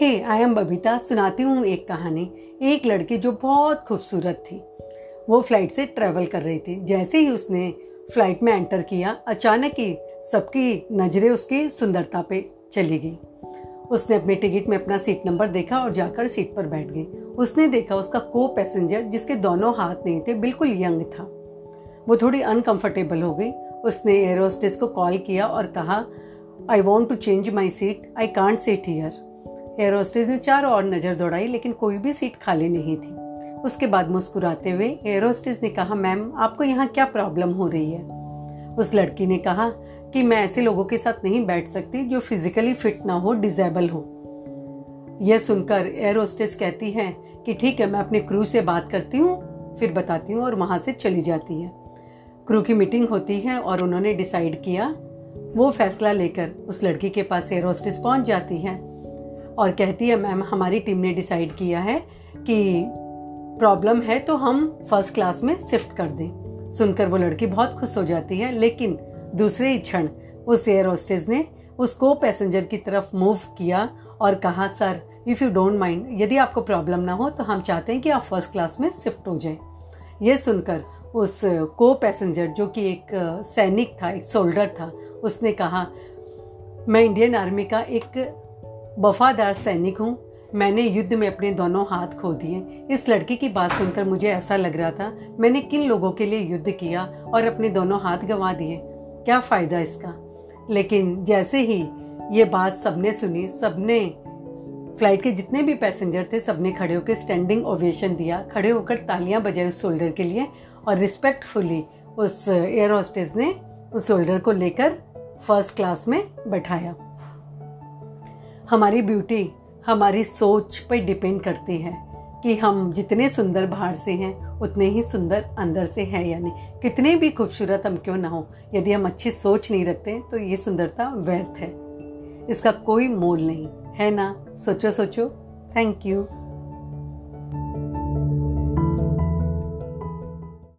Hey, I am Babita, सुनाती हूँ एक कहानी। एक लड़की जो बहुत खूबसूरत थी। वो फ़्लाइट से ट्रेवल कर रही थी। जैसे ही उसने फ़्लाइट में एंटर किया, अचानक ही सबकी नज़रें उसकी सुंदरता पे चली गई। उसने अपने टिकट में अपना सीट नंबर देखा और जाकर सीट पर बैठ गई। उसने देखा उसका को पैसेंजर जिसके दोनों हाथ नहीं थे, बिल्कुल यंग था। वो थोड़ी अनकंफर्टेबल हो गई। उसने एयर होस्टेस को कॉल किया और कहा I want to change my seat I can't seat here air hostess ने चारों ओर नज़र दौड़ाई, लेकिन कोई भी सीट खाली नहीं थी। उसके बाद मुस्कुराते हुए एयर होस्टेस ने कहा, मैम, आपको यहाँ क्या प्रॉब्लम हो रही है? उस लड़की ने कहा कि, मैं ऐसे लोगों के साथ नहीं बैठ सकती जो फिजिकली फिट ना हो डिजेबल हो। यह सुनकर एयर होस्टेस कहती है कि, ठीक है, मैं अपने क्रू से बात करती हूँ, फिर बताती हूँ और वहाँ से चली जाती है। क्रू की मीटिंग होती है और उन्होंने डिसाइड किया, वो फैसला लेकर उस लड़की के पास एयर होस्टेस पहुँच जाती है। और कहती है, मैम, हमारी टीम ने डिसाइड किया है कि प्रॉब्लम है तो हम फ़र्स्ट क्लास में शिफ्ट कर दें। सुनकर वो लड़की बहुत खुश हो जाती है, लेकिन दूसरे ही क्षण उस एयर होस्टेस ने उस को पैसेंजर की तरफ़ मूव किया और कहा, sir, if you don't mind, यदि आपको प्रॉब्लम ना हो तो हम चाहते हैं कि आप फ़र्स्ट क्लास में शिफ्ट हो जाए। ये सुनकर उस को पैसेंजर, जो कि एक सैनिक था, एक सोल्डर था, उसने कहा, मैं इंडियन आर्मी का एक वफादार सैनिक हूँ। मैंने युद्ध में अपने दोनों हाथ खो दिए। इस लड़की की बात सुनकर मुझे ऐसा लग रहा था, मैंने किन लोगों के लिए युद्ध किया और अपने दोनों हाथ गंवा दिए। क्या फ़ायदा इसका? लेकिन जैसे ही ये बात सबने सुनी, सबने, फ़्लाइट के जितने भी पैसेंजर थे, सबने खड़े होकर स्टैंडिंग ओवेशन दिया, खड़े होकर तालियाँ बजाई उस शोल्डर के लिए और रिस्पेक्टफुली उस एयर होस्टेस ने उस शोल्डर को लेकर फ़र्स्ट क्लास में बैठाया। हमारी ब्यूटी हमारी सोच पर डिपेंड करती है कि हम जितने सुंदर बाहर से हैं, उतने ही सुंदर अंदर से हैं यानी कितने भी खूबसूरत हम क्यों ना हो, यदि हम अच्छी सोच नहीं रखते तो ये सुंदरता व्यर्थ है। इसका कोई मोल नहीं, है ना? सोचो सोचो। Thank you